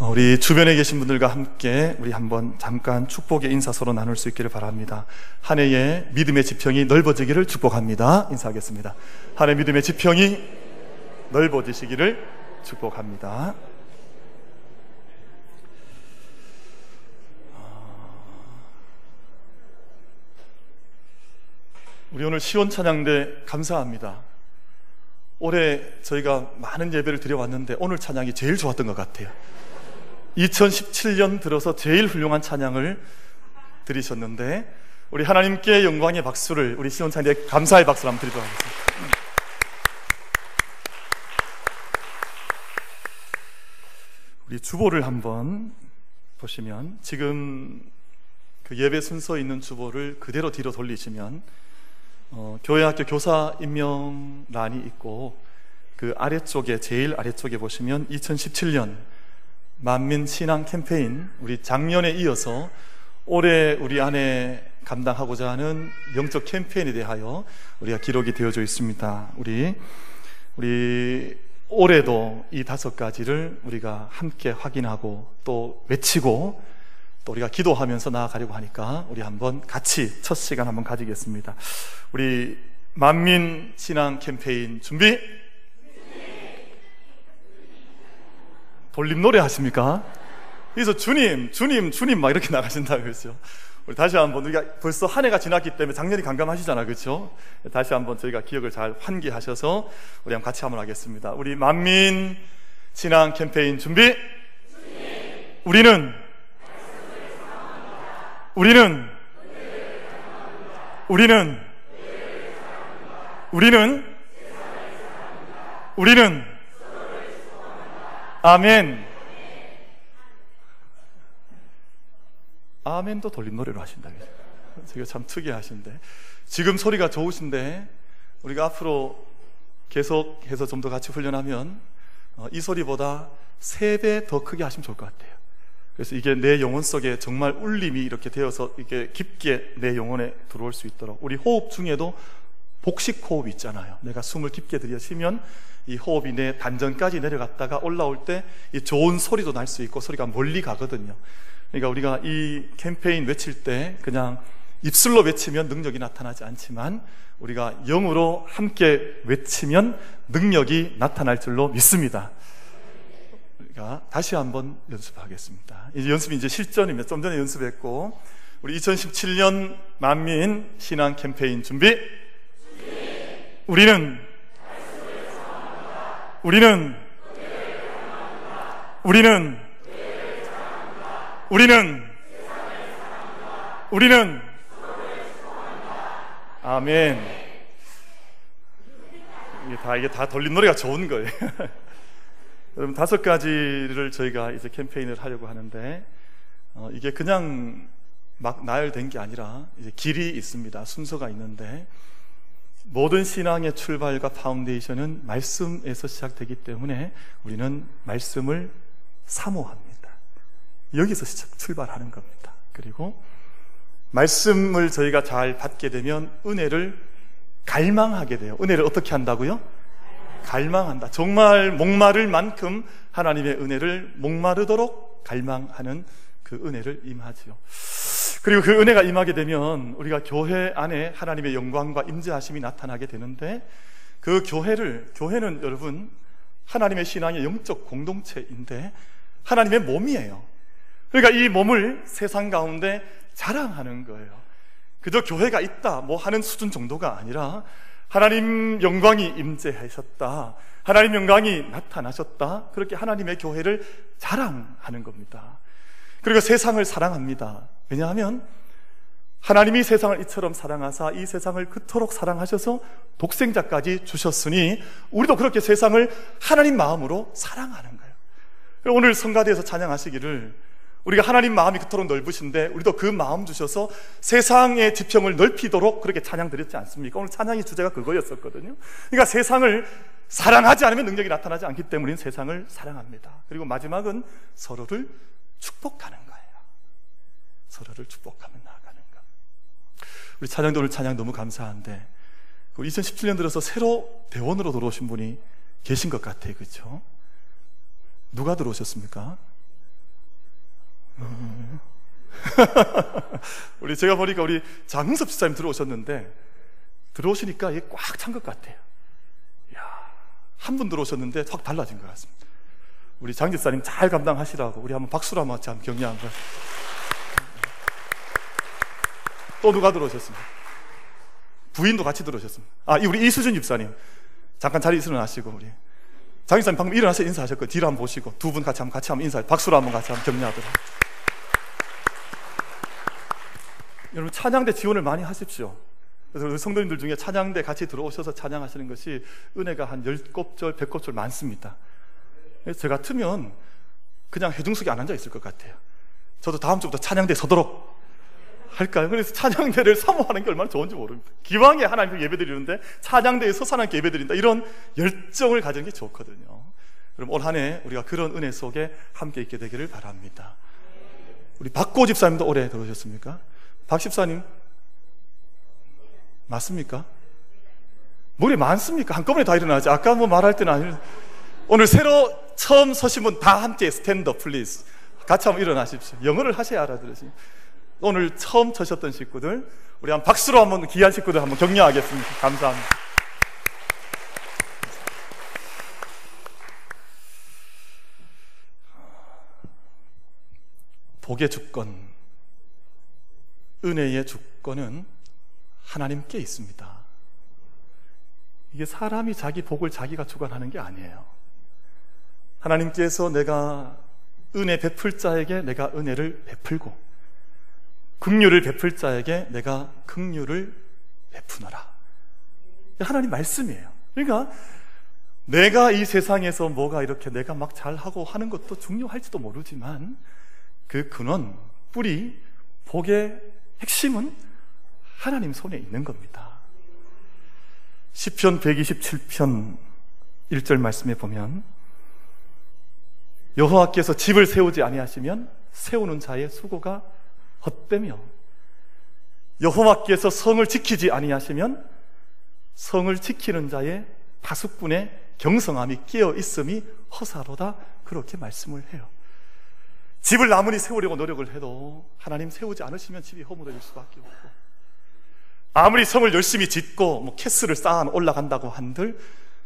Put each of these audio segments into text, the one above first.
어, 우리 주변에 계신 분들과 함께 우리 한번 잠깐 축복의 인사 서로 나눌 수 있기를 바랍니다. 한 해의 믿음의 지평이 넓어지기를 축복합니다. 인사하겠습니다. 한 해 믿음의 지평이 넓어지시기를 축복합니다. 우리 오늘 시원 찬양대 감사합니다. 올해 저희가 많은 예배를 드려왔는데 오늘 찬양이 제일 좋았던 것 같아요. 2017년 들어서 제일 훌륭한 찬양을 드리셨는데 우리 하나님께 영광의 박수를 우리 시온 찬양에 감사의 박수를 한번 드리도록 하겠습니다. 우리 주보를 한번 보시면 지금 그 예배 순서에 있는 주보를 그대로 뒤로 돌리시면 어, 교회 학교 교사 임명란이 있고 그 아래쪽에 제일 아래쪽에 보시면 2017년 만민 신앙 캠페인 우리 작년에 이어서 올해 우리 안에 감당하고자 하는 영적 캠페인에 대하여 우리가 기록이 되어져 있습니다. 우리 우리 올해도 이 다섯 가지를 우리가 함께 확인하고 또 외치고 또 우리가 기도하면서 나아가려고 하니까 우리 한번 같이 첫 시간 한번 가지겠습니다. 우리 만민 신앙 캠페인 준비 돌림 노래 하십니까? 그래서 주님, 주님, 주님 막 이렇게 나가신다 그랬죠. 우리 다시 한번 우리가 벌써 한 해가 지났기 때문에 작년이 감감하시잖아, 그렇죠? 다시 한번 저희가 기억을 잘 환기하셔서 우리 한번 같이 한번 하겠습니다. 우리 만민 신앙 캠페인 준비. 우리는 우리는 우리는 우리는 우리는 아멘. 아멘도 돌림 노래로 하신다. 제가 참 특이하신데. 지금 소리가 좋으신데, 우리가 앞으로 계속해서 좀 더 같이 훈련하면, 어, 이 소리보다 세 배 더 크게 하시면 좋을 것 같아요. 그래서 이게 내 영혼 속에 정말 울림이 이렇게 되어서 이게 깊게 내 영혼에 들어올 수 있도록 우리 호흡 중에도 복식 호흡 있잖아요. 내가 숨을 깊게 들여쉬면 이 호흡이 내 단전까지 내려갔다가 올라올 때 이 좋은 소리도 날 수 있고 소리가 멀리 가거든요. 그러니까 우리가 이 캠페인 외칠 때 그냥 입술로 외치면 능력이 나타나지 않지만 우리가 영으로 함께 외치면 능력이 나타날 줄로 믿습니다. 우리가 다시 한번 연습하겠습니다. 이제 연습이 이제 실전입니다. 좀 전에 연습했고 우리 2017년 만민 신앙 캠페인 준비. 우리는 우리는 우리는 우리는 우리는 아멘. 이게 다 이게 다 돌림 노래가 좋은 거예요. 여러분 다섯 가지를 저희가 이제 캠페인을 하려고 하는데 어, 이게 그냥 막 나열된 게 아니라 이제 길이 있습니다. 순서가 있는데 모든 신앙의 출발과 파운데이션은 말씀에서 시작되기 때문에 우리는 말씀을 사모합니다. 여기서 출발하는 겁니다. 그리고 말씀을 저희가 잘 받게 되면 은혜를 갈망하게 돼요. 은혜를 어떻게 한다고요? 갈망한다. 정말 목마를 만큼 하나님의 은혜를 목마르도록 갈망하는 그 은혜를 임하지요. 그리고 그 은혜가 임하게 되면 우리가 교회 안에 하나님의 영광과 임재하심이 나타나게 되는데 그 교회를 교회는 여러분 하나님의 신앙의 영적 공동체인데 하나님의 몸이에요. 그러니까 이 몸을 세상 가운데 자랑하는 거예요. 그저 교회가 있다 뭐 하는 수준 정도가 아니라 하나님 영광이 임재하셨다. 하나님 영광이 나타나셨다. 그렇게 하나님의 교회를 자랑하는 겁니다. 그리고 세상을 사랑합니다. 왜냐하면 하나님이 세상을 이처럼 사랑하사 이 세상을 그토록 사랑하셔서 독생자까지 주셨으니 우리도 그렇게 세상을 하나님 마음으로 사랑하는 거예요. 오늘 성가대에서 찬양하시기를 우리가 하나님 마음이 그토록 넓으신데 우리도 그 마음 주셔서 세상의 지평을 넓히도록 그렇게 찬양 드렸지 않습니까? 오늘 찬양의 주제가 그거였었거든요. 그러니까 세상을 사랑하지 않으면 능력이 나타나지 않기 때문에 세상을 사랑합니다. 그리고 마지막은 서로를 축복하는 거예요. 서로를 축복하며 나아가는 것. 우리 찬양도 오늘 찬양 너무 감사한데 2017년 들어서 새로 대원으로 들어오신 분이 계신 것 같아요. 그렇죠? 누가 들어오셨습니까? 우리 제가 보니까 우리 장흥섭 집사님 들어오셨는데 들어오시니까 이게 꽉 찬 것 같아요. 한분 들어오셨는데 확 달라진 것 같습니다. 우리 장 집사님 잘 감당하시라고 우리 한번 박수로 한번 한번 격려 한번. 또 누가 들어오셨습니까? 부인도 같이 들어오셨습니다. 아, 우리 이수준 집사님. 잠깐 자리 일어나시고, 우리. 장 집사님 방금 일어나서 인사하셨고, 뒤로 한번 보시고, 두 분 같이 한번 같이 한번 인사, 박수로 한번 같이 한번 격려하도록. 여러분, 찬양대 지원을 많이 하십시오. 그래서 성도님들 중에 찬양대 같이 들어오셔서 찬양하시는 것이 은혜가 한 10곱절, 100곱절 많습니다. 저 같으면 그냥 해중석에 안 앉아 있을 것 같아요. 저도 다음 주부터 찬양대 서도록 할까요? 그래서 찬양대를 사모하는 게 얼마나 좋은지 모릅니다. 기왕에 하나님께 예배 드리는데 찬양대에 서서 하나님께 예배 드린다. 이런 열정을 가지는 게 좋거든요. 그럼 올 한 해 우리가 그런 은혜 속에 함께 있게 되기를 바랍니다. 우리 박고 집사님도 올해 들어오셨습니까? 박 집사님 맞습니까? 물이 많습니까? 한꺼번에 다 일어나지. 아까 뭐 말할 때는 아니 오늘 새로 처음 서신 분 다 함께 stand please. 같이 한번 일어나십시오. 영어를 하셔야 알아들으시. 오늘 처음 서셨던 식구들, 우리 한 박수로 한번 귀한 식구들 한번 격려하겠습니다. 감사합니다. 복의 주권, 은혜의 주권은 하나님께 있습니다. 이게 사람이 자기 복을 자기가 주관하는 게 아니에요. 하나님께서 내가 은혜 베풀 자에게 내가 은혜를 베풀고 긍휼을 베풀 자에게 내가 긍휼을 베푸너라. 하나님 말씀이에요. 그러니까 내가 이 세상에서 뭐가 이렇게 내가 막 잘하고 하는 것도 중요할지도 모르지만 그 근원, 뿌리, 복의 핵심은 하나님 손에 있는 겁니다. 10편 127편 1절 말씀에 보면 여호와께서 집을 세우지 아니하시면 세우는 자의 수고가 헛되며 여호와께서 성을 지키지 아니하시면 성을 지키는 자의 파수꾼의 경성함이 끼어 있음이 허사로다 그렇게 말씀을 해요. 집을 나무니 세우려고 노력을 해도 하나님 세우지 않으시면 집이 허물어질 수밖에 없고 아무리 성을 열심히 짓고 뭐 캐스를 쌓아 올라간다고 한들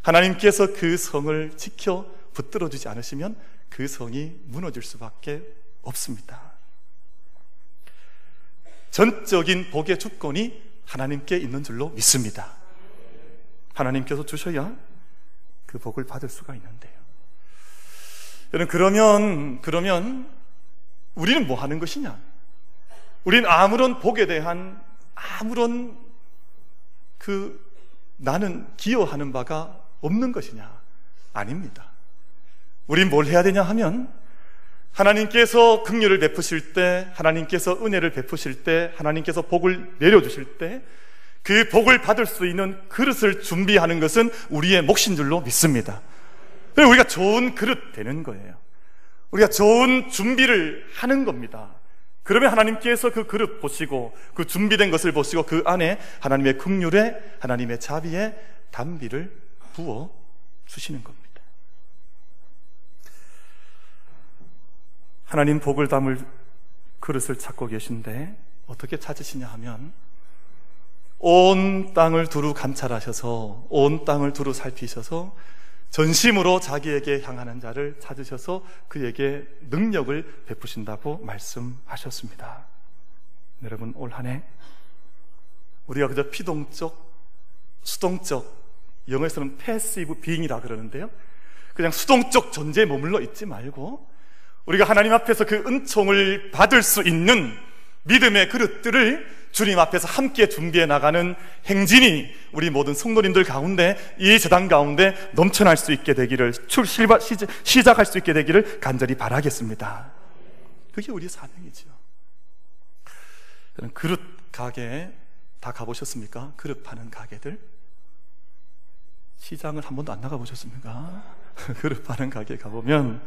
하나님께서 그 성을 지켜 붙들어 주지 않으시면 그 성이 무너질 수밖에 없습니다. 전적인 복의 주권이 하나님께 있는 줄로 믿습니다. 하나님께서 주셔야 그 복을 받을 수가 있는데요. 여러분, 그러면, 그러면 우리는 뭐 하는 것이냐? 우리는 아무런 복에 대한 아무런 그 나는 기여하는 바가 없는 것이냐? 아닙니다. 우린 뭘 해야 되냐 하면 하나님께서 긍휼을 베푸실 때, 하나님께서 은혜를 베푸실 때, 하나님께서 복을 내려주실 때, 그 복을 받을 수 있는 그릇을 준비하는 것은 우리의 몫인 줄로 믿습니다. 우리가 좋은 그릇 되는 거예요. 우리가 좋은 준비를 하는 겁니다. 그러면 하나님께서 그 그릇 보시고 그 준비된 것을 보시고 그 안에 하나님의 긍휼에 하나님의 자비에 담비를 부어 주시는 겁니다. 하나님 복을 담을 그릇을 찾고 계신데 어떻게 찾으시냐 하면 온 땅을 두루 감찰하셔서 온 땅을 두루 살피셔서 전심으로 자기에게 향하는 자를 찾으셔서 그에게 능력을 베푸신다고 말씀하셨습니다. 여러분 올 한해 우리가 그저 피동적, 수동적, 영어에서는 passive being이라 그러는데요. 그냥 수동적 존재에 머물러 있지 말고 우리가 하나님 앞에서 그 은총을 받을 수 있는 믿음의 그릇들을 주님 앞에서 함께 준비해 나가는 행진이 우리 모든 성도님들 가운데 이 재단 가운데 넘쳐날 수 있게 되기를 시작할 수 있게 되기를 간절히 바라겠습니다. 그게 우리 사명이죠. 그릇 가게 다 가보셨습니까? 그릇 파는 가게들 시장을 한 번도 안 나가 보셨습니까? 그릇 파는 가게 가보면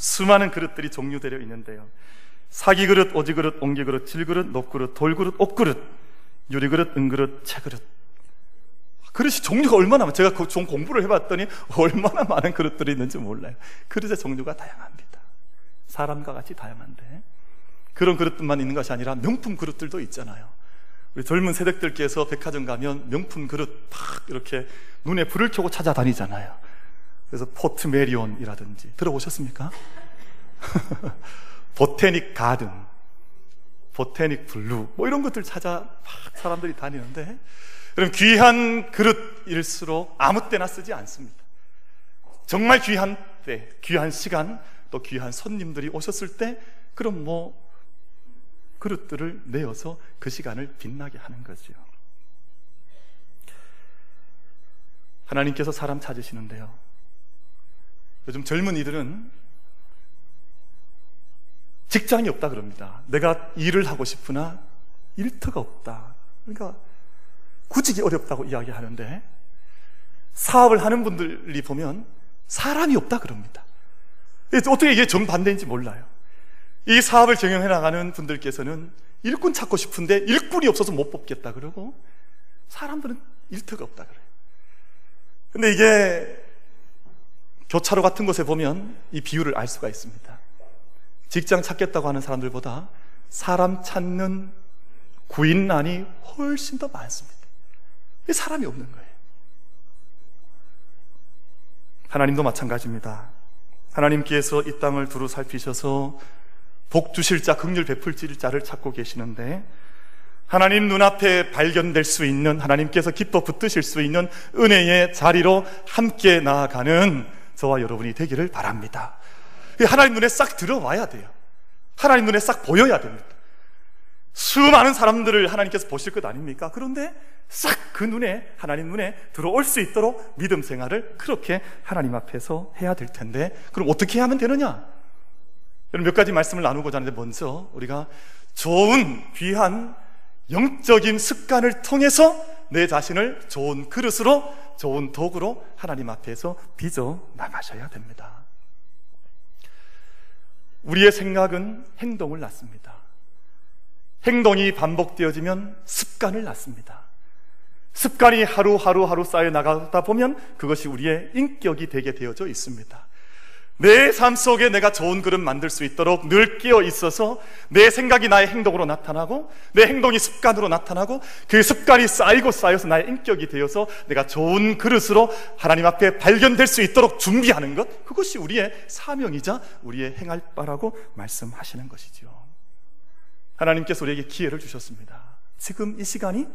수많은 그릇들이 종류되어 있는데요. 사기 그릇, 오지 그릇, 옹기 그릇, 질 그릇, 높 그릇, 돌 그릇, 옥 그릇, 유리 그릇, 은 그릇, 채 그릇. 그릇이 종류가 얼마나 많 제가 좀그 공부를 해봤더니 얼마나 많은 그릇들이 있는지 몰라요. 그릇의 종류가 다양합니다. 사람과 같이 다양한데 그런 그릇들만 있는 것이 아니라 명품 그릇들도 있잖아요. 우리 젊은 세대들께서 백화점 가면 명품 그릇 팍 이렇게 눈에 불을 켜고 찾아다니잖아요. 그래서 포트 메리온이라든지 들어보셨습니까? Botanic Garden, Botanic Blue 뭐 이런 것들 찾아 막 사람들이 다니는데 그럼 귀한 그릇일수록 아무 때나 쓰지 않습니다. 정말 귀한 때, 귀한 시간, 또 귀한 손님들이 오셨을 때 그럼 뭐 그릇들을 내어서 그 시간을 빛나게 하는 거죠. 하나님께서 사람 찾으시는데요. 요즘 젊은 이들은 직장이 없다 그럽니다. 내가 일을 하고 싶으나 일터가 없다. 그러니까 구직이 어렵다고 이야기하는데 사업을 하는 분들이 보면 사람이 없다 그럽니다. 어떻게 이게 정반대인지 몰라요. 이 사업을 경영해 나가는 분들께서는 일꾼 찾고 싶은데 일꾼이 없어서 못 뽑겠다 그러고 사람들은 일터가 없다 그래요. 근데 이게 교차로 같은 곳에 보면 이 비율을 알 수가 있습니다. 직장 찾겠다고 하는 사람들보다 사람 찾는 구인난이 훨씬 더 많습니다. 이 사람이 없는 거예요. 하나님도 마찬가지입니다. 하나님께서 이 땅을 두루 살피셔서 복 주실 자, 극률 베풀 자를 찾고 계시는데 하나님 눈앞에 발견될 수 있는 하나님께서 기뻐 붙드실 수 있는 은혜의 자리로 함께 나아가는 저와 여러분이 되기를 바랍니다. 하나님 눈에 싹 들어와야 돼요. 하나님 눈에 싹 보여야 됩니다. 수많은 사람들을 하나님께서 보실 것 아닙니까? 그런데 싹 그 눈에, 하나님 눈에 들어올 수 있도록 믿음 생활을 그렇게 하나님 앞에서 해야 될 텐데, 그럼 어떻게 하면 되느냐? 몇 가지 말씀을 나누고자 하는데, 먼저 우리가 좋은, 귀한, 영적인 습관을 통해서 내 자신을 좋은 그릇으로, 좋은 도구로 하나님 앞에서 빚어 나가셔야 됩니다. 우리의 생각은 행동을 낳습니다. 행동이 반복되어지면 습관을 낳습니다. 습관이 하루하루 하루 쌓여 나가다 보면 그것이 우리의 인격이 되게 되어져 있습니다. 내 삶 속에 내가 좋은 그릇 만들 수 있도록 늘 끼어 있어서 내 생각이 나의 행동으로 나타나고 내 행동이 습관으로 나타나고 그 습관이 쌓이고 쌓여서 나의 인격이 되어서 내가 좋은 그릇으로 하나님 앞에 발견될 수 있도록 준비하는 것 그것이 우리의 사명이자 우리의 행할 바라고 말씀하시는 것이죠. 하나님께서 우리에게 기회를 주셨습니다. 지금 이 시간이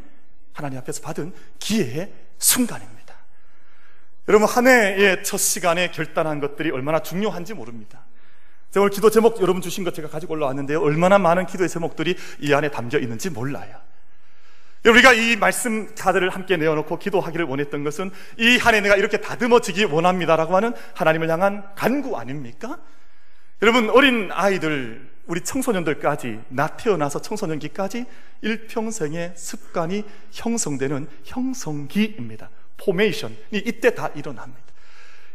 하나님 앞에서 받은 기회의 순간입니다. 여러분, 한 해의 첫 시간에 결단한 것들이 얼마나 중요한지 모릅니다. 제가 오늘 기도 제목 여러분 주신 것 제가 가지고 올라왔는데요. 얼마나 많은 기도의 제목들이 이 안에 담겨 있는지 몰라요. 우리가 이 말씀 카드를 함께 내어놓고 기도하기를 원했던 것은 이 한 해 내가 이렇게 다듬어지기 원합니다라고 하는 하나님을 향한 간구 아닙니까? 여러분, 어린 아이들, 우리 청소년들까지 나 태어나서 청소년기까지 일평생의 습관이 형성되는 형성기입니다. 포메이션이 이때 다 일어납니다.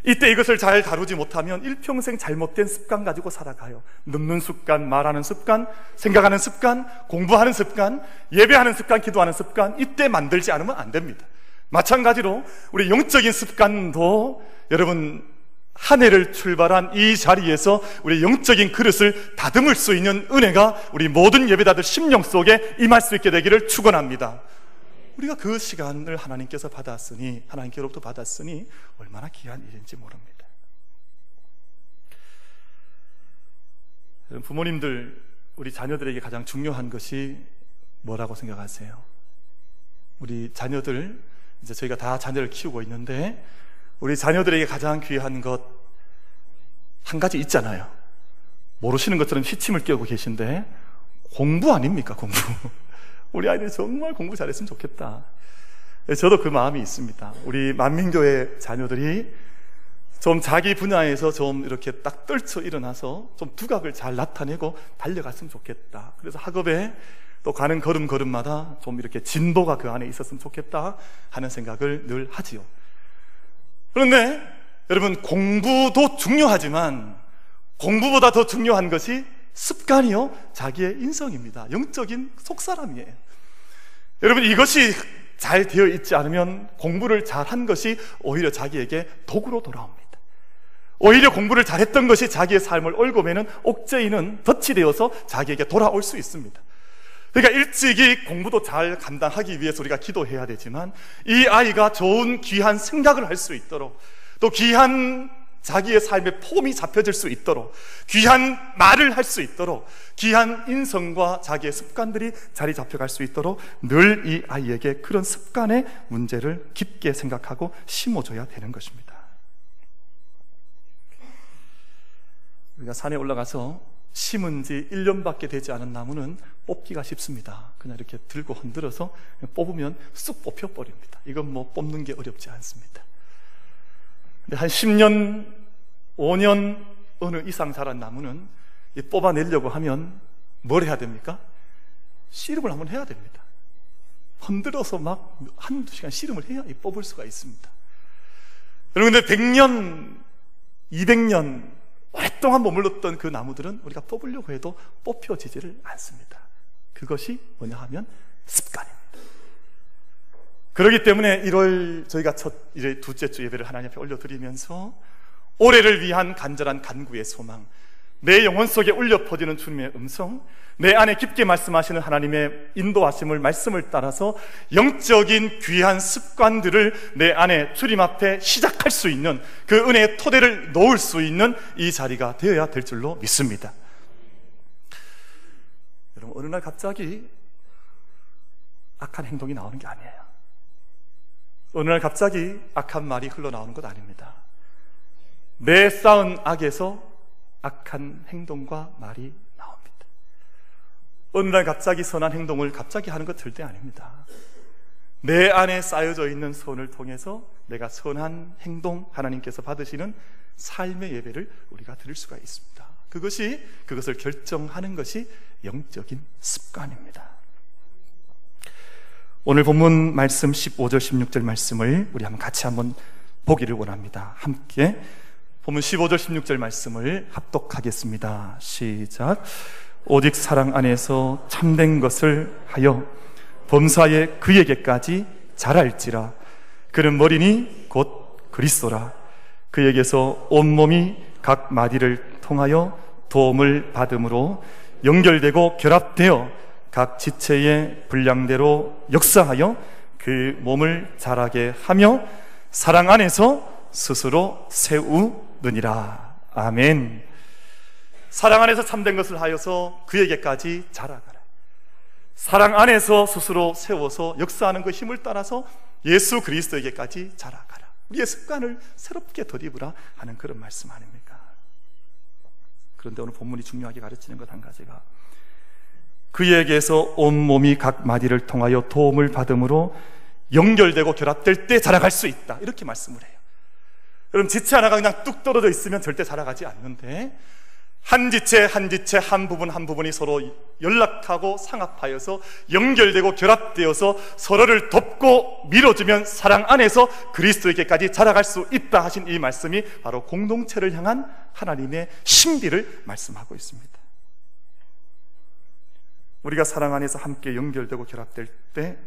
이때 이것을 잘 다루지 못하면 일평생 잘못된 습관 가지고 살아가요. 눕는 습관, 말하는 습관, 생각하는 습관, 공부하는 습관, 예배하는 습관, 기도하는 습관, 이때 만들지 않으면 안 됩니다. 마찬가지로 우리 영적인 습관도 여러분 한 해를 출발한 이 자리에서 우리 영적인 그릇을 다듬을 수 있는 은혜가 우리 모든 예배자들 심령 속에 임할 수 있게 되기를 축원합니다. 우리가 그 시간을 하나님께서 받았으니 하나님께로부터 받았으니 얼마나 귀한 일인지 모릅니다. 부모님들 우리 자녀들에게 가장 중요한 것이 뭐라고 생각하세요? 우리 자녀들 이제 저희가 다 자녀를 키우고 있는데 우리 자녀들에게 가장 귀한 것 한 가지 있잖아요. 모르시는 것처럼 시침을 깨고 계신데 공부 아닙니까? 공부. 우리 아이들이 정말 공부 잘했으면 좋겠다. 저도 그 마음이 있습니다. 우리 만민교회 자녀들이 좀 자기 분야에서 좀 이렇게 딱 떨쳐 일어나서 좀 두각을 잘 나타내고 달려갔으면 좋겠다. 그래서 학업에 또 가는 걸음걸음마다 좀 이렇게 진보가 그 안에 있었으면 좋겠다 하는 생각을 늘 하지요. 그런데 여러분 공부도 중요하지만 공부보다 더 중요한 것이 습관이요 자기의 인성입니다. 영적인 속사람이에요. 여러분 이것이 잘 되어 있지 않으면 공부를 잘 한 것이 오히려 자기에게 도구로 돌아옵니다. 오히려 공부를 잘했던 것이 자기의 삶을 얽으면은 옥죄이는 덫이 되어서 자기에게 돌아올 수 있습니다. 그러니까 일찍이 공부도 잘 감당하기 위해서 우리가 기도해야 되지만 이 아이가 좋은 귀한 생각을 할 수 있도록 또 귀한 자기의 삶의 폼이 잡혀질 수 있도록 귀한 말을 할 수 있도록 귀한 인성과 자기의 습관들이 자리 잡혀갈 수 있도록 늘 이 아이에게 그런 습관의 문제를 깊게 생각하고 심어줘야 되는 것입니다. 우리가 산에 올라가서 심은 지 1년밖에 되지 않은 나무는 뽑기가 쉽습니다. 그냥 이렇게 들고 흔들어서 뽑으면 쑥 뽑혀버립니다. 이건 뭐 뽑는 게 어렵지 않습니다. 한 10년, 5년 어느 이상 자란 나무는 뽑아내려고 하면 뭘 해야 됩니까? 씨름을 한번 해야 됩니다. 흔들어서 막 한두 시간 씨름을 해야 뽑을 수가 있습니다. 여러분, 근데 100년, 200년, 오랫동안 머물렀던 그 나무들은 우리가 뽑으려고 해도 뽑혀지지를 않습니다. 그것이 뭐냐 하면 습관입니다. 그렇기 때문에 1월 저희가 첫 이제 두째 주 예배를 하나님 앞에 올려드리면서 올해를 위한 간절한 간구의 소망, 내 영혼 속에 울려 퍼지는 주님의 음성, 내 안에 깊게 말씀하시는 하나님의 인도하심을 말씀을 따라서 영적인 귀한 습관들을 내 안에 주님 앞에 시작할 수 있는 그 은혜의 토대를 놓을 수 있는 이 자리가 되어야 될 줄로 믿습니다. 여러분, 어느 날 갑자기 악한 행동이 나오는 게 아니에요. 어느 날 갑자기 악한 말이 흘러나오는 것 아닙니다. 내 쌓은 악에서 악한 행동과 말이 나옵니다. 어느 날 갑자기 선한 행동을 갑자기 하는 것 절대 아닙니다. 내 안에 쌓여져 있는 손을 통해서 내가 선한 행동 하나님께서 받으시는 삶의 예배를 우리가 드릴 수가 있습니다. 그것이 그것을 결정하는 것이 영적인 습관입니다. 오늘 본문 말씀 15절 16절 말씀을 우리 한번 같이 한번 보기를 원합니다. 함께 본문 15절 16절 말씀을 합독하겠습니다. 시작. 오직 사랑 안에서 참된 것을 하여 범사에 그에게까지 자랄지라 그는 머리니 곧 그리스도라 그에게서 온몸이 각 마디를 통하여 도움을 받음으로 연결되고 결합되어 각 지체의 분량대로 역사하여 그 몸을 자라게 하며 사랑 안에서 스스로 세우느니라. 아멘. 사랑 안에서 참된 것을 하여서 그에게까지 자라가라. 사랑 안에서 스스로 세워서 역사하는 그 힘을 따라서 예수 그리스도에게까지 자라가라. 우리의 습관을 새롭게 덧입으라 하는 그런 말씀 아닙니까? 그런데 오늘 본문이 중요하게 가르치는 것 한 가지가 그에게서 온몸이 각 마디를 통하여 도움을 받음으로 연결되고 결합될 때 자라갈 수 있다. 이렇게 말씀을 해요. 여러분, 지체 하나가 그냥 뚝 떨어져 있으면 절대 자라가지 않는데, 한 지체, 한 지체, 한 부분, 한 부분이 서로 연락하고 상합하여서 연결되고 결합되어서 서로를 돕고 밀어주면 사랑 안에서 그리스도에게까지 자라갈 수 있다 하신 이 말씀이 바로 공동체를 향한 하나님의 신비를 말씀하고 있습니다. 우리가 사랑 안에서 함께 연결되고 결합될 때,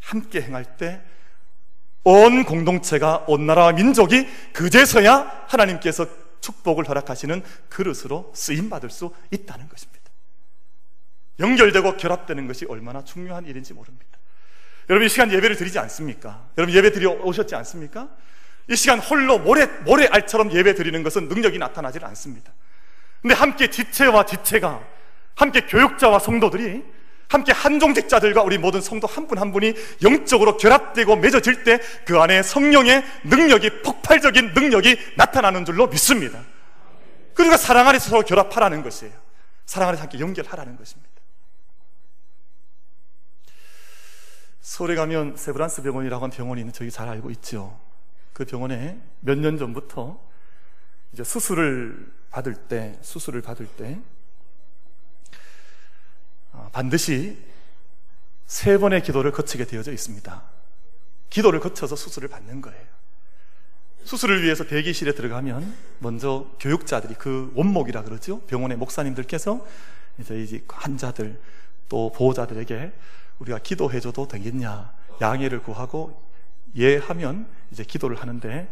함께 행할 때, 온 공동체가, 온 나라와 민족이 그제서야 하나님께서 축복을 허락하시는 그릇으로 쓰임받을 수 있다는 것입니다. 연결되고 결합되는 것이 얼마나 중요한 일인지 모릅니다. 여러분 이 시간 예배를 드리지 않습니까? 여러분 예배 드려 오셨지 않습니까? 이 시간 홀로 모래, 모래 알처럼 예배 드리는 것은 능력이 나타나지 않습니다. 근데 함께 지체와 지체가 함께 교육자와 성도들이 함께 한종직자들과 우리 모든 성도 한 분한 한 분이 영적으로 결합되고 맺어질 때 그 안에 성령의 능력이 폭발적인 능력이 나타나는 줄로 믿습니다. 그러니까 사랑 안에서 서로 결합하라는 것이에요. 사랑 안에서 함께 연결하라는 것입니다. 서울에 가면 세브란스 병원이라고 하는 병원이 있는 저희 잘 알고 있죠. 그 병원에 몇 년 전부터 이제 수술을 받을 때, 수술을 받을 때 어, 반드시 세 번의 기도를 거치게 되어져 있습니다. 기도를 거쳐서 수술을 받는 거예요. 수술을 위해서 대기실에 들어가면 먼저 교육자들이 그 원목이라 그러죠. 병원의 목사님들께서 이제 이제 환자들 또 보호자들에게 우리가 기도해줘도 되겠냐 양해를 구하고 예하면 이제 기도를 하는데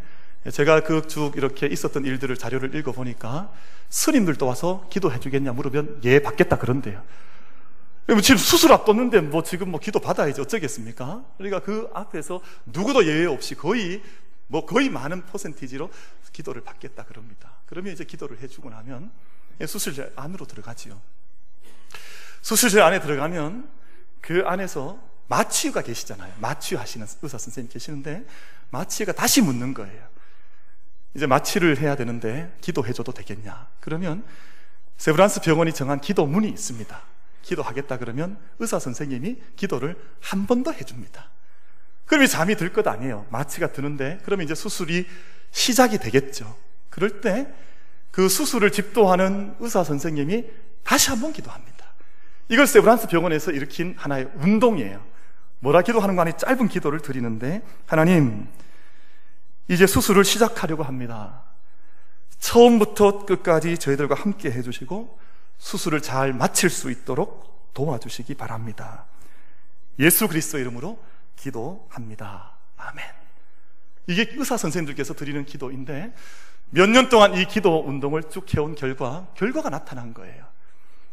제가 그 쭉 이렇게 있었던 일들을 자료를 읽어보니까 스님들도 와서 기도해 주겠냐 물으면 예, 받겠다 그런데요. 뭐 지금 수술 앞뒀는데 뭐 지금 뭐 기도 받아야지 어쩌겠습니까? 그러니까 그 앞에서 누구도 예외 없이 거의 뭐 거의 많은 퍼센티지로 기도를 받겠다 그럽니다. 그러면 이제 기도를 해주고 나면 수술실 안으로 들어가지요. 수술실 안에 들어가면 그 안에서 마취가 계시잖아요. 마취 하시는 의사 선생님 계시는데 마취가 다시 묻는 거예요. 이제 마취를 해야 되는데 기도해줘도 되겠냐? 그러면 세브란스 병원이 정한 기도문이 있습니다. 기도하겠다 그러면 의사 선생님이 기도를 한 번 더 해줍니다. 그러면 잠이 들 것 아니에요. 마취가 드는데 그러면 이제 수술이 시작이 되겠죠. 그럴 때 그 수술을 집도하는 의사 선생님이 다시 한 번 기도합니다. 이걸 세브란스 병원에서 일으킨 하나의 운동이에요. 뭐라 기도하는 거 아니 짧은 기도를 드리는데 하나님 이제 수술을 시작하려고 합니다. 처음부터 끝까지 저희들과 함께 해주시고 수술을 잘 마칠 수 있도록 도와주시기 바랍니다. 예수 그리스도 이름으로 기도합니다. 아멘. 이게 의사 선생님들께서 드리는 기도인데 몇 년 동안 이 기도 운동을 쭉 해온 결과 결과가 나타난 거예요.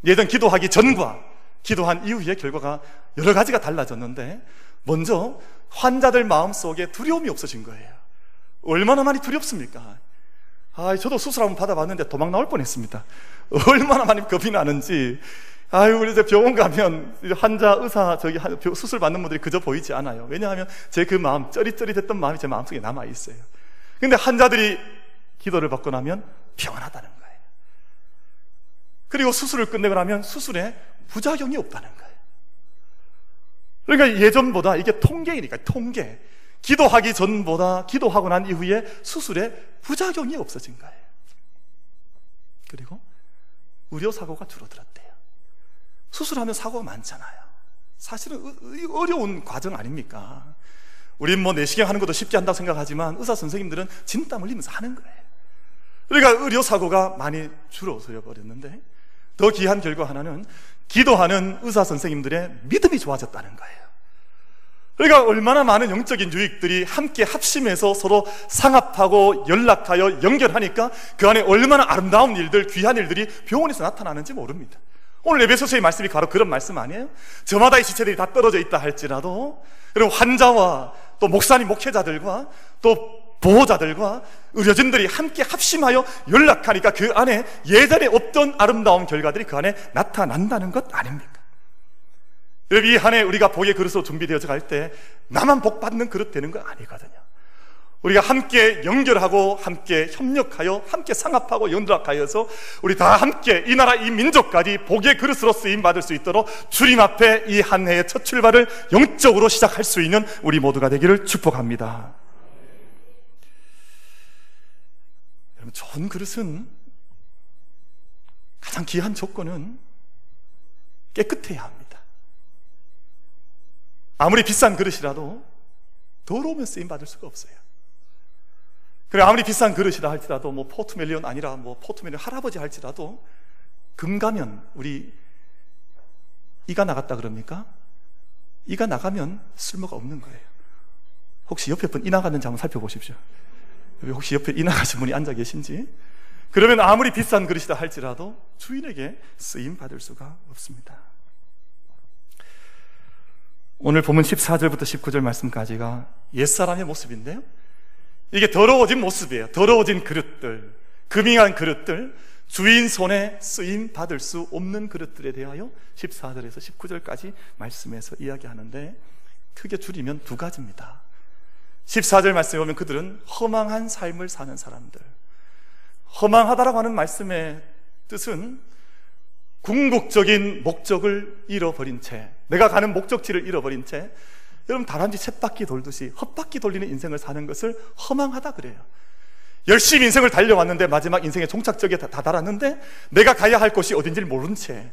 예전 기도하기 전과 기도한 이후의 결과가 여러 가지가 달라졌는데 먼저 환자들 마음속에 두려움이 없어진 거예요. 얼마나 많이 두렵습니까? 아, 저도 수술 한번 받아봤는데 도망 나올 뻔했습니다. 얼마나 많이 겁이 나는지. 아유, 우리 이제 병원 가면 환자, 의사, 저기 수술 받는 분들이 그저 보이지 않아요. 왜냐하면 제 그 마음, 쩌릿쩌릿했던 마음이 제 마음속에 남아 있어요. 근데 환자들이 기도를 받고 나면 평안하다는 거예요. 그리고 수술을 끝내고 나면 수술에 부작용이 없다는 거예요. 그러니까 예전보다 이게 통계이니까, 통계. 기도하기 전보다 기도하고 난 이후에 수술에 부작용이 없어진 거예요. 그리고 의료 사고가 줄어들었대요. 수술하면 사고가 많잖아요. 사실은 어려운 과정 아닙니까? 우린 뭐 내시경 하는 것도 쉽지 않다고 생각하지만 의사 선생님들은 진땀 흘리면서 하는 거예요. 그러니까 의료 사고가 많이 줄어서 버렸는데 더 귀한 결과 하나는 기도하는 의사 선생님들의 믿음이 좋아졌다는 거예요. 그러니까 얼마나 많은 영적인 유익들이 함께 합심해서 서로 상합하고 연락하여 연결하니까 그 안에 얼마나 아름다운 일들, 귀한 일들이 병원에서 나타나는지 모릅니다. 오늘 에베소서의 말씀이 바로 그런 말씀 아니에요? 저마다 이 지체들이 다 떨어져 있다 할지라도 그리고 환자와 또 목사님 목회자들과 또 보호자들과 의료진들이 함께 합심하여 연락하니까 그 안에 예전에 없던 아름다운 결과들이 그 안에 나타난다는 것 아닙니까? 여러분 이 한 해 우리가 복의 그릇으로 준비되어져 갈 때 나만 복 받는 그릇 되는 거 아니거든요. 우리가 함께 연결하고 함께 협력하여 함께 상합하고 연락하여서 우리 다 함께 이 나라 이 민족까지 복의 그릇으로 쓰임 받을 수 있도록 주님 앞에 이 한 해의 첫 출발을 영적으로 시작할 수 있는 우리 모두가 되기를 축복합니다. 여러분 좋은 그릇은 가장 귀한 조건은 깨끗해야 합니다. 아무리 비싼 그릇이라도 더러우면 쓰임 받을 수가 없어요. 그래 아무리 비싼 그릇이라 할지라도 뭐 포트멜리온 아니라 뭐 포트멜리온 할아버지 할지라도 금 가면 우리 이가 나갔다 그럽니까? 이가 나가면 쓸모가 없는 거예요. 혹시 옆에 분 이 나갔는지 한번 살펴보십시오. 혹시 옆에 이 나가신 분이 앉아 계신지? 그러면 아무리 비싼 그릇이다 할지라도 주인에게 쓰임 받을 수가 없습니다. 오늘 보면 14절부터 19절 말씀까지가 옛사람의 모습인데요. 이게 더러워진 모습이에요. 더러워진 그릇들, 금잉한 그릇들, 주인 손에 쓰임 받을 수 없는 그릇들에 대하여 14절에서 19절까지 말씀해서 이야기하는데 크게 줄이면 두 가지입니다. 14절 말씀에 보면 그들은 허망한 삶을 사는 사람들. 허망하다라고 하는 말씀의 뜻은 궁극적인 목적을 잃어버린 채, 내가 가는 목적지를 잃어버린 채, 여러분 다람쥐 쳇바퀴 돌듯이 헛바퀴 돌리는 인생을 사는 것을 허망하다 그래요. 열심히 인생을 달려왔는데 마지막 인생의 종착역에 다다랐는데 내가 가야 할 곳이 어딘지를 모른 채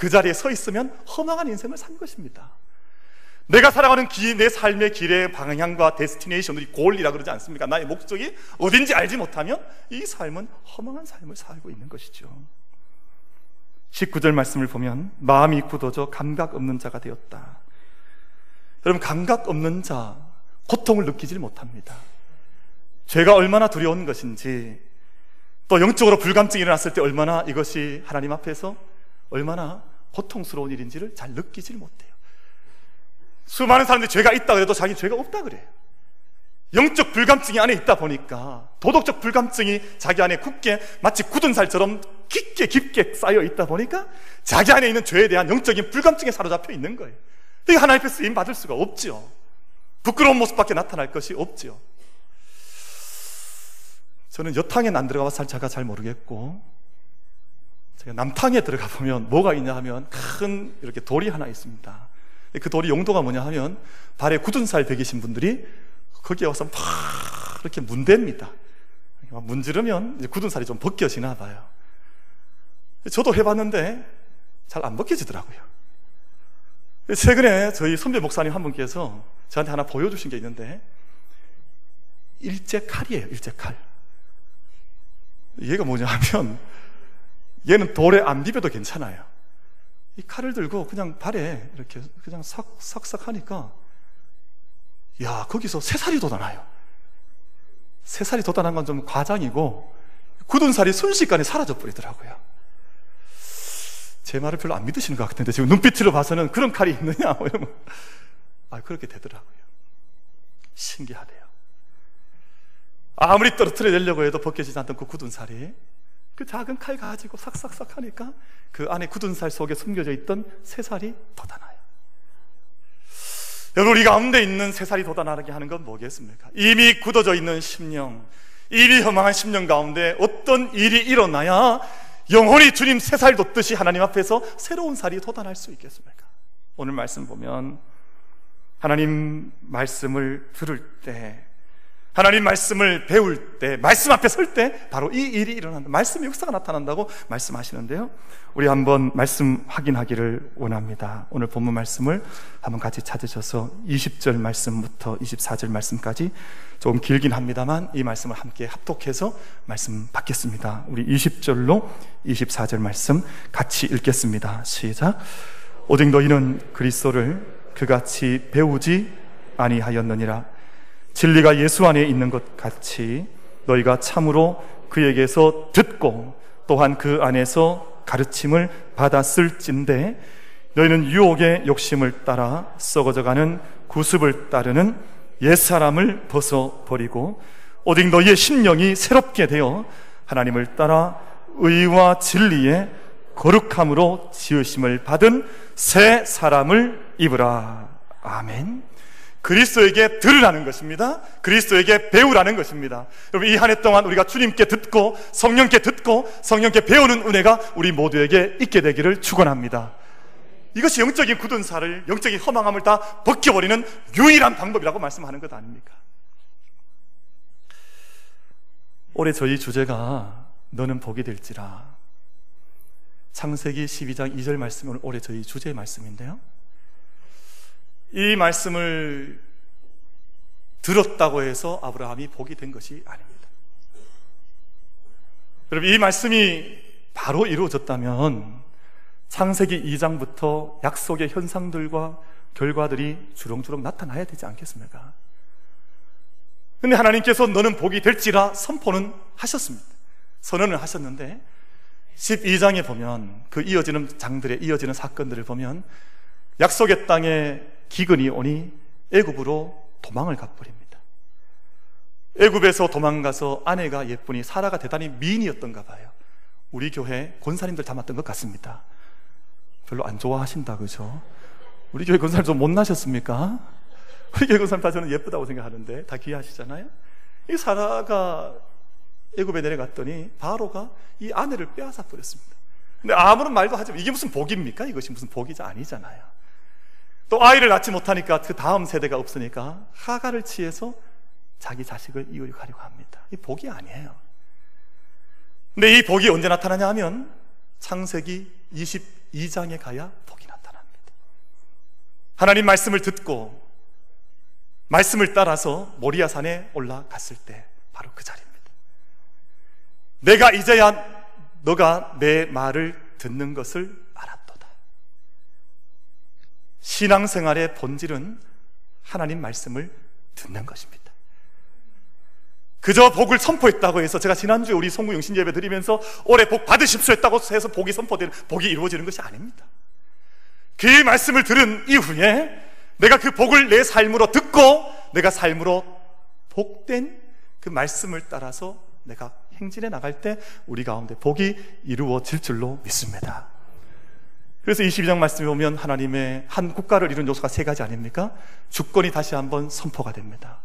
그 자리에 서 있으면 허망한 인생을 산 것입니다. 내가 살아가는 길, 내 삶의 길의 방향과 데스티네이션이 골이라 그러지 않습니까? 나의 목적이 어딘지 알지 못하면 이 삶은 허망한 삶을 살고 있는 것이죠. 19절 말씀을 보면 마음이 굳어져 감각 없는 자가 되었다. 여러분 감각 없는 자 고통을 느끼질 못합니다. 죄가 얼마나 두려운 것인지 또 영적으로 불감증이 일어났을 때 얼마나 이것이 하나님 앞에서 얼마나 고통스러운 일인지를 잘 느끼질 못해요. 수많은 사람들이 죄가 있다 그래도 자기 죄가 없다 그래요. 영적 불감증이 안에 있다 보니까 도덕적 불감증이 자기 안에 굳게 마치 굳은 살처럼 깊게 깊게 쌓여 있다 보니까 자기 안에 있는 죄에 대한 영적인 불감증에 사로잡혀 있는 거예요. 이게 하나님 앞에 쓰임 받을 수가 없죠. 부끄러운 모습밖에 나타날 것이 없죠. 저는 여탕에 안 들어가서 제가 잘 모르겠고 제가 남탕에 들어가 보면 뭐가 있냐 하면 큰 이렇게 돌이 하나 있습니다. 그 돌이 용도가 뭐냐 하면 발에 굳은 살 베기신 분들이 거기에 와서 막 이렇게 문댑니다. 문지르면 굳은 살이 좀 벗겨지나 봐요. 저도 해봤는데 잘 안 벗겨지더라고요. 최근에 저희 선배 목사님 한 분께서 저한테 하나 보여주신 게 있는데 일제 칼이에요, 일제 칼. 얘가 뭐냐 하면 얘는 돌에 안 비벼도 괜찮아요. 이 칼을 들고 그냥 발에 이렇게 그냥 싹싹 하니까 야 거기서 새살이 돋아나요. 새살이 돋아난 건 좀 과장이고 굳은 살이 순식간에 사라져 버리더라고요. 제 말을 별로 안 믿으시는 것 같은데 지금 눈빛으로 봐서는 그런 칼이 있느냐 뭐 이러면 아 그렇게 되더라고요. 신기하네요. 아무리 떨어뜨려 내려고 해도 벗겨지지 않던 그 굳은 살이 그 작은 칼 가지고 삭삭삭 하니까 그 안에 굳은 살 속에 숨겨져 있던 새살이 돋아나요. 여러분, 우리 가운데 있는 새살이 돋아나게 하는 건 뭐겠습니까? 이미 굳어져 있는 심령, 이미 허망한 심령 가운데 어떤 일이 일어나야 영혼이 주님 새 살 돋듯이 하나님 앞에서 새로운 살이 돋아날 수 있겠습니까? 오늘 말씀 보면 하나님 말씀을 들을 때 하나님 말씀을 배울 때, 말씀 앞에 설 때 바로 이 일이 일어난다. 말씀의 역사가 나타난다고 말씀하시는데요. 우리 한번 말씀 확인하기를 원합니다. 오늘 본문 말씀을 한번 같이 찾으셔서 20절 말씀부터 24절 말씀까지 조금 길긴 합니다만 이 말씀을 함께 합독해서 말씀 받겠습니다. 우리 20절로 24절 말씀 같이 읽겠습니다. 시작. 오직 너희는 그리스도를 그같이 배우지 아니하였느니라. 진리가 예수 안에 있는 것 같이 너희가 참으로 그에게서 듣고 또한 그 안에서 가르침을 받았을진데 너희는 유혹의 욕심을 따라 썩어져가는 구습을 따르는 옛사람을 벗어버리고 오직 너희의 심령이 새롭게 되어 하나님을 따라 의와 진리의 거룩함으로 지으심을 받은 새 사람을 입으라. 아멘. 그리스도에게 들으라는 것입니다. 그리스도에게 배우라는 것입니다. 여러분 이 한 해 동안 우리가 주님께 듣고 성령께 듣고 성령께 배우는 은혜가 우리 모두에게 있게 되기를 축원합니다. 이것이 영적인 굳은 살을 영적인 허망함을 다 벗겨버리는 유일한 방법이라고 말씀하는 것 아닙니까? 올해 저희 주제가 너는 복이 될지라 창세기 12장 2절 말씀은 올해 저희 주제의 말씀인데요. 이 말씀을 들었다고 해서 아브라함이 복이 된 것이 아닙니다. 여러분, 이 말씀이 바로 이루어졌다면 창세기 2장부터 약속의 현상들과 결과들이 주렁주렁 나타나야 되지 않겠습니까? 근데 하나님께서 너는 복이 될지라 선포는 하셨습니다. 선언을 하셨는데 12장에 보면 그 이어지는 장들의 이어지는 사건들을 보면 약속의 땅에 기근이 오니 애굽으로 도망을 가버립니다. 애굽에서 도망가서 아내가 예쁘니 사라가 대단히 미인이었던가 봐요. 우리 교회 권사님들 닮았던 것 같습니다. 별로 안 좋아하신다 그죠? 우리 교회 권사님 좀 못나셨습니까? 우리 교회 권사님 다 저는 예쁘다고 생각하는데 다 귀하시잖아요. 이 사라가 애굽에 내려갔더니 바로가 이 아내를 빼앗아 버렸습니다. 근데 아무런 말도 하지 이게 무슨 복입니까? 이것이 무슨 복이자 아니잖아요. 또 아이를 낳지 못하니까 그 다음 세대가 없으니까 하가를 취해서 자기 자식을 이유육하려고 합니다. 이 복이 아니에요. 근데 이 복이 언제 나타나냐 하면 창세기 22장에 가야 복이 나타납니다. 하나님 말씀을 듣고 말씀을 따라서 모리아산에 올라갔을 때 바로 그 자리입니다. 내가 이제야 너가 내 말을 듣는 것을 신앙생활의 본질은 하나님 말씀을 듣는 것입니다. 그저 복을 선포했다고 해서 제가 지난주에 우리 송구 영신 예배 드리면서 올해 복 받으십시오 했다고 해서 복이 선포되는 복이 이루어지는 것이 아닙니다. 그 말씀을 들은 이후에 내가 그 복을 내 삶으로 듣고 내가 삶으로 복된 그 말씀을 따라서 내가 행진해 나갈 때 우리 가운데 복이 이루어질 줄로 믿습니다. 그래서 22장 말씀에 보면 하나님의 한 국가를 이룬 요소가 세 가지 아닙니까? 주권이 다시 한번 선포가 됩니다.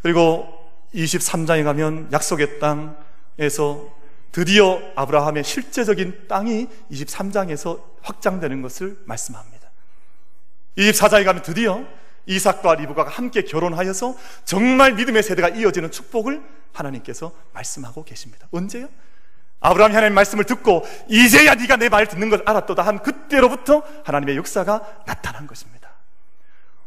그리고 23장에 가면 약속의 땅에서 드디어 아브라함의 실제적인 땅이 23장에서 확장되는 것을 말씀합니다. 24장에 가면 드디어 이삭과 리브가가 함께 결혼하여서 정말 믿음의 세대가 이어지는 축복을 하나님께서 말씀하고 계십니다. 언제요? 아브라함이 하나님의 말씀을 듣고 이제야 네가 내 말 듣는 걸 알았도다 한 그때로부터 하나님의 역사가 나타난 것입니다.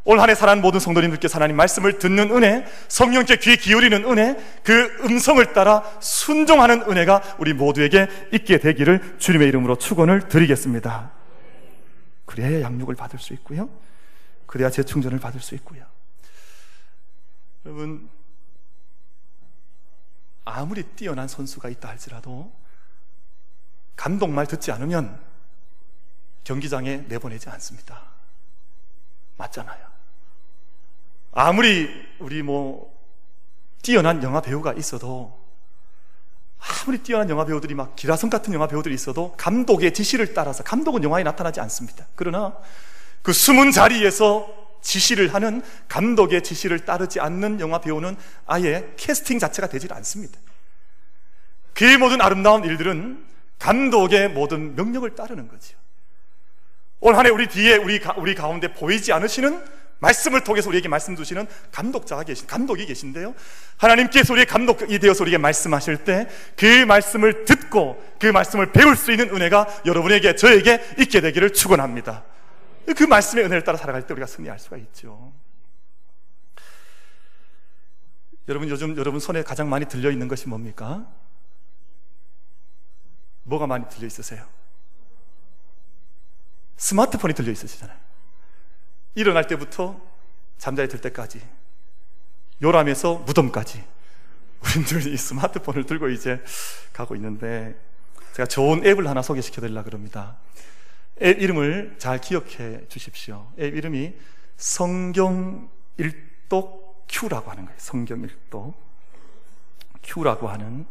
올 한해 살아난 모든 성도님들께서 하나님 말씀을 듣는 은혜, 성령께 귀 기울이는 은혜, 그 음성을 따라 순종하는 은혜가 우리 모두에게 있게 되기를 주님의 이름으로 축원을 드리겠습니다. 그래야 양육을 받을 수 있고요. 그래야 재충전을 받을 수 있고요. 여러분 아무리 뛰어난 선수가 있다 할지라도 감독 말 듣지 않으면 경기장에 내보내지 않습니다. 맞잖아요. 아무리 우리 뭐 뛰어난 영화 배우가 있어도 아무리 뛰어난 영화 배우들이 막 기라성 같은 영화 배우들이 있어도 감독의 지시를 따라서 감독은 영화에 나타나지 않습니다. 그러나 그 숨은 자리에서 지시를 하는 감독의 지시를 따르지 않는 영화 배우는 아예 캐스팅 자체가 되질 않습니다. 그 모든 아름다운 일들은 감독의 모든 명령을 따르는 거지요. 올 한해 우리 뒤에 우리, 가, 우리 가운데 보이지 않으시는 말씀을 통해서 우리에게 말씀 주시는 감독자가 계신 감독이 계신데요. 하나님께서 우리의 감독이 되어서 우리에게 말씀하실 때 그 말씀을 듣고 그 말씀을 배울 수 있는 은혜가 여러분에게 저에게 있게 되기를 축원합니다. 그 말씀의 은혜를 따라 살아갈 때 우리가 승리할 수가 있죠. 여러분 요즘 여러분 손에 가장 많이 들려 있는 것이 뭡니까? 뭐가 많이 들려 있으세요? 스마트폰이 들려 있으시잖아요. 일어날 때부터 잠자리 들 때까지 요람에서 무덤까지 우리들이 스마트폰을 들고 이제 가고 있는데 제가 좋은 앱을 하나 소개시켜 드리려 그럽니다. 앱 이름을 잘 기억해 주십시오. 앱 이름이 성경 일독 Q라고 하는 거예요. 성경 일독 Q라고 하는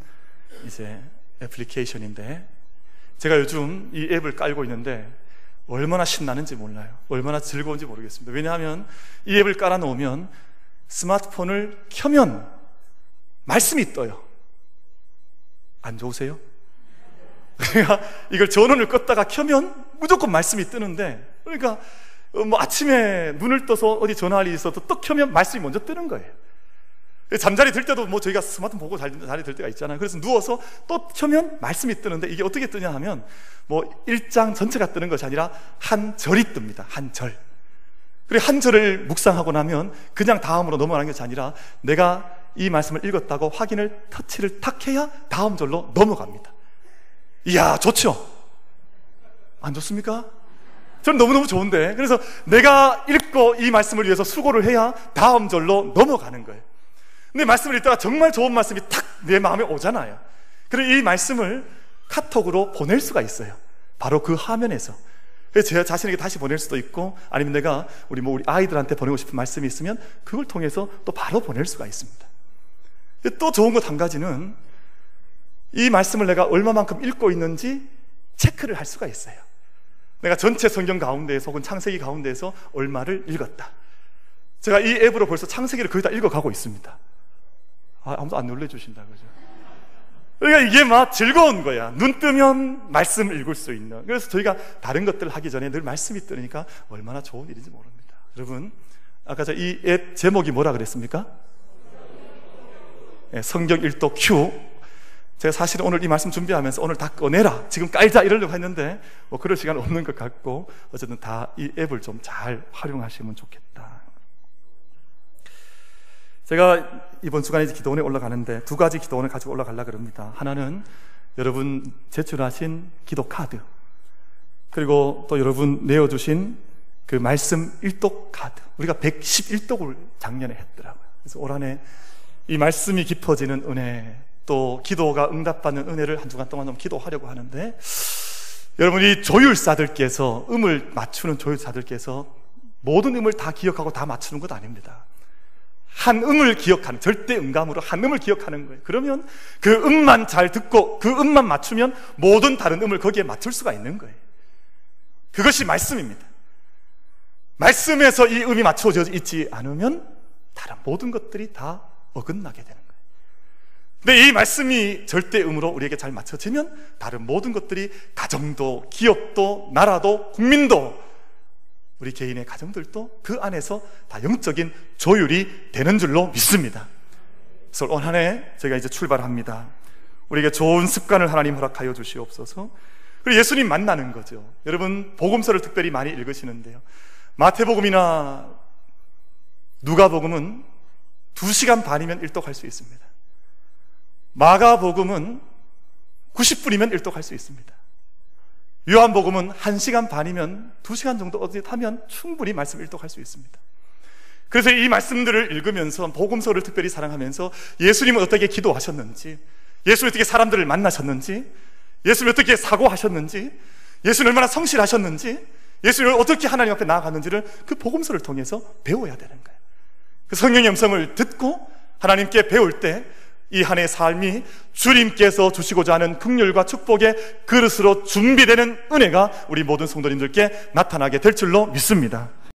이제 애플리케이션인데 제가 요즘 이 앱을 깔고 있는데 얼마나 신나는지 몰라요. 얼마나 즐거운지 모르겠습니다. 왜냐하면 이 앱을 깔아놓으면 스마트폰을 켜면 말씀이 떠요. 안 좋으세요? 그러니까 이걸 전원을 껐다가 켜면 무조건 말씀이 뜨는데 그러니까 뭐 아침에 눈을 떠서 어디 전화할 일이 있어도 떡 켜면 말씀이 먼저 뜨는 거예요. 잠자리 들 때도 뭐 저희가 스마트폰 보고 자리 들 때가 있잖아요. 그래서 누워서 또 켜면 말씀이 뜨는데 이게 어떻게 뜨냐 하면 뭐 일장 전체가 뜨는 것이 아니라 한 절이 뜹니다. 한 절. 그리고 한 절을 묵상하고 나면 그냥 다음으로 넘어가는 것이 아니라 내가 이 말씀을 읽었다고 확인을 터치를 탁 해야 다음 절로 넘어갑니다. 이야, 좋죠? 안 좋습니까? 저는 너무너무 좋은데. 그래서 내가 읽고 이 말씀을 위해서 수고를 해야 다음 절로 넘어가는 거예요. 근데 말씀을 읽다가 정말 좋은 말씀이 탁 내 마음에 오잖아요. 그리고 이 말씀을 카톡으로 보낼 수가 있어요. 바로 그 화면에서. 그래서 제 자신에게 다시 보낼 수도 있고 아니면 내가 우리 뭐 우리 아이들한테 보내고 싶은 말씀이 있으면 그걸 통해서 또 바로 보낼 수가 있습니다. 또 좋은 것 한 가지는 이 말씀을 내가 얼마만큼 읽고 있는지 체크를 할 수가 있어요. 내가 전체 성경 가운데에서 혹은 창세기 가운데에서 얼마를 읽었다. 제가 이 앱으로 벌써 창세기를 거의 다 읽어가고 있습니다. 아, 아무도 안 놀래주신다, 그죠? 그러니까 이게 막 즐거운 거야. 눈 뜨면 말씀 읽을 수 있는. 그래서 저희가 다른 것들 하기 전에 늘 말씀이 뜨니까 얼마나 좋은 일인지 모릅니다. 여러분, 아까 저 이 앱 제목이 뭐라 그랬습니까? 네, 성경 일독 Q. 제가 사실은 오늘 이 말씀 준비하면서 오늘 다 꺼내라. 지금 깔자 이러려고 했는데 뭐 그럴 시간 없는 것 같고 어쨌든 다 이 앱을 좀 잘 활용하시면 좋겠다. 제가 이번 주간에 기도원에 올라가는데 두 가지 기도원을 가지고 올라가려 그럽니다. 하나는 여러분 제출하신 기도 카드. 그리고 또 여러분 내어주신 그 말씀 일독 카드. 우리가 111독을 작년에 했더라고요. 그래서 올 한 해 이 말씀이 깊어지는 은혜, 또 기도가 응답받는 은혜를 한 주간 동안 좀 기도하려고 하는데 여러분 이 조율사들께서 음을 맞추는 조율사들께서 모든 음을 다 기억하고 다 맞추는 것 아닙니다. 한 음을 기억하는 절대 음감으로 한 음을 기억하는 거예요. 그러면 그 음만 잘 듣고 그 음만 맞추면 모든 다른 음을 거기에 맞출 수가 있는 거예요. 그것이 말씀입니다. 말씀에서 이 음이 맞춰져 있지 않으면 다른 모든 것들이 다 어긋나게 되는 거예요. 근데 이 말씀이 절대 음으로 우리에게 잘 맞춰지면 다른 모든 것들이 가정도, 기업도, 나라도, 국민도, 우리 개인의 가정들도 그 안에서 다 영적인 조율이 되는 줄로 믿습니다. 그래서 올 한해 저희가 이제 출발합니다. 우리에게 좋은 습관을 하나님 허락하여 주시옵소서. 그리고 예수님 만나는 거죠. 여러분 복음서를 특별히 많이 읽으시는데요. 마태복음이나 누가복음은 2시간 반이면 일독할 수 있습니다. 마가복음은 90분이면 일독할 수 있습니다. 요한복음은 1시간 반이면 2시간 정도 어디 하면 충분히 말씀 일독할 수 있습니다. 그래서 이 말씀들을 읽으면서 복음서를 특별히 사랑하면서 예수님은 어떻게 기도하셨는지, 예수님 어떻게 사람들을 만나셨는지, 예수님 어떻게 사고하셨는지, 예수님 얼마나 성실하셨는지, 예수님을 어떻게 하나님 앞에 나아갔는지를 그 복음서를 통해서 배워야 되는 거예요. 그 성령의 음성을 듣고 하나님께 배울 때 이 한 해의 삶이 주님께서 주시고자 하는 극률과 축복의 그릇으로 준비되는 은혜가 우리 모든 성도님들께 나타나게 될 줄로 믿습니다.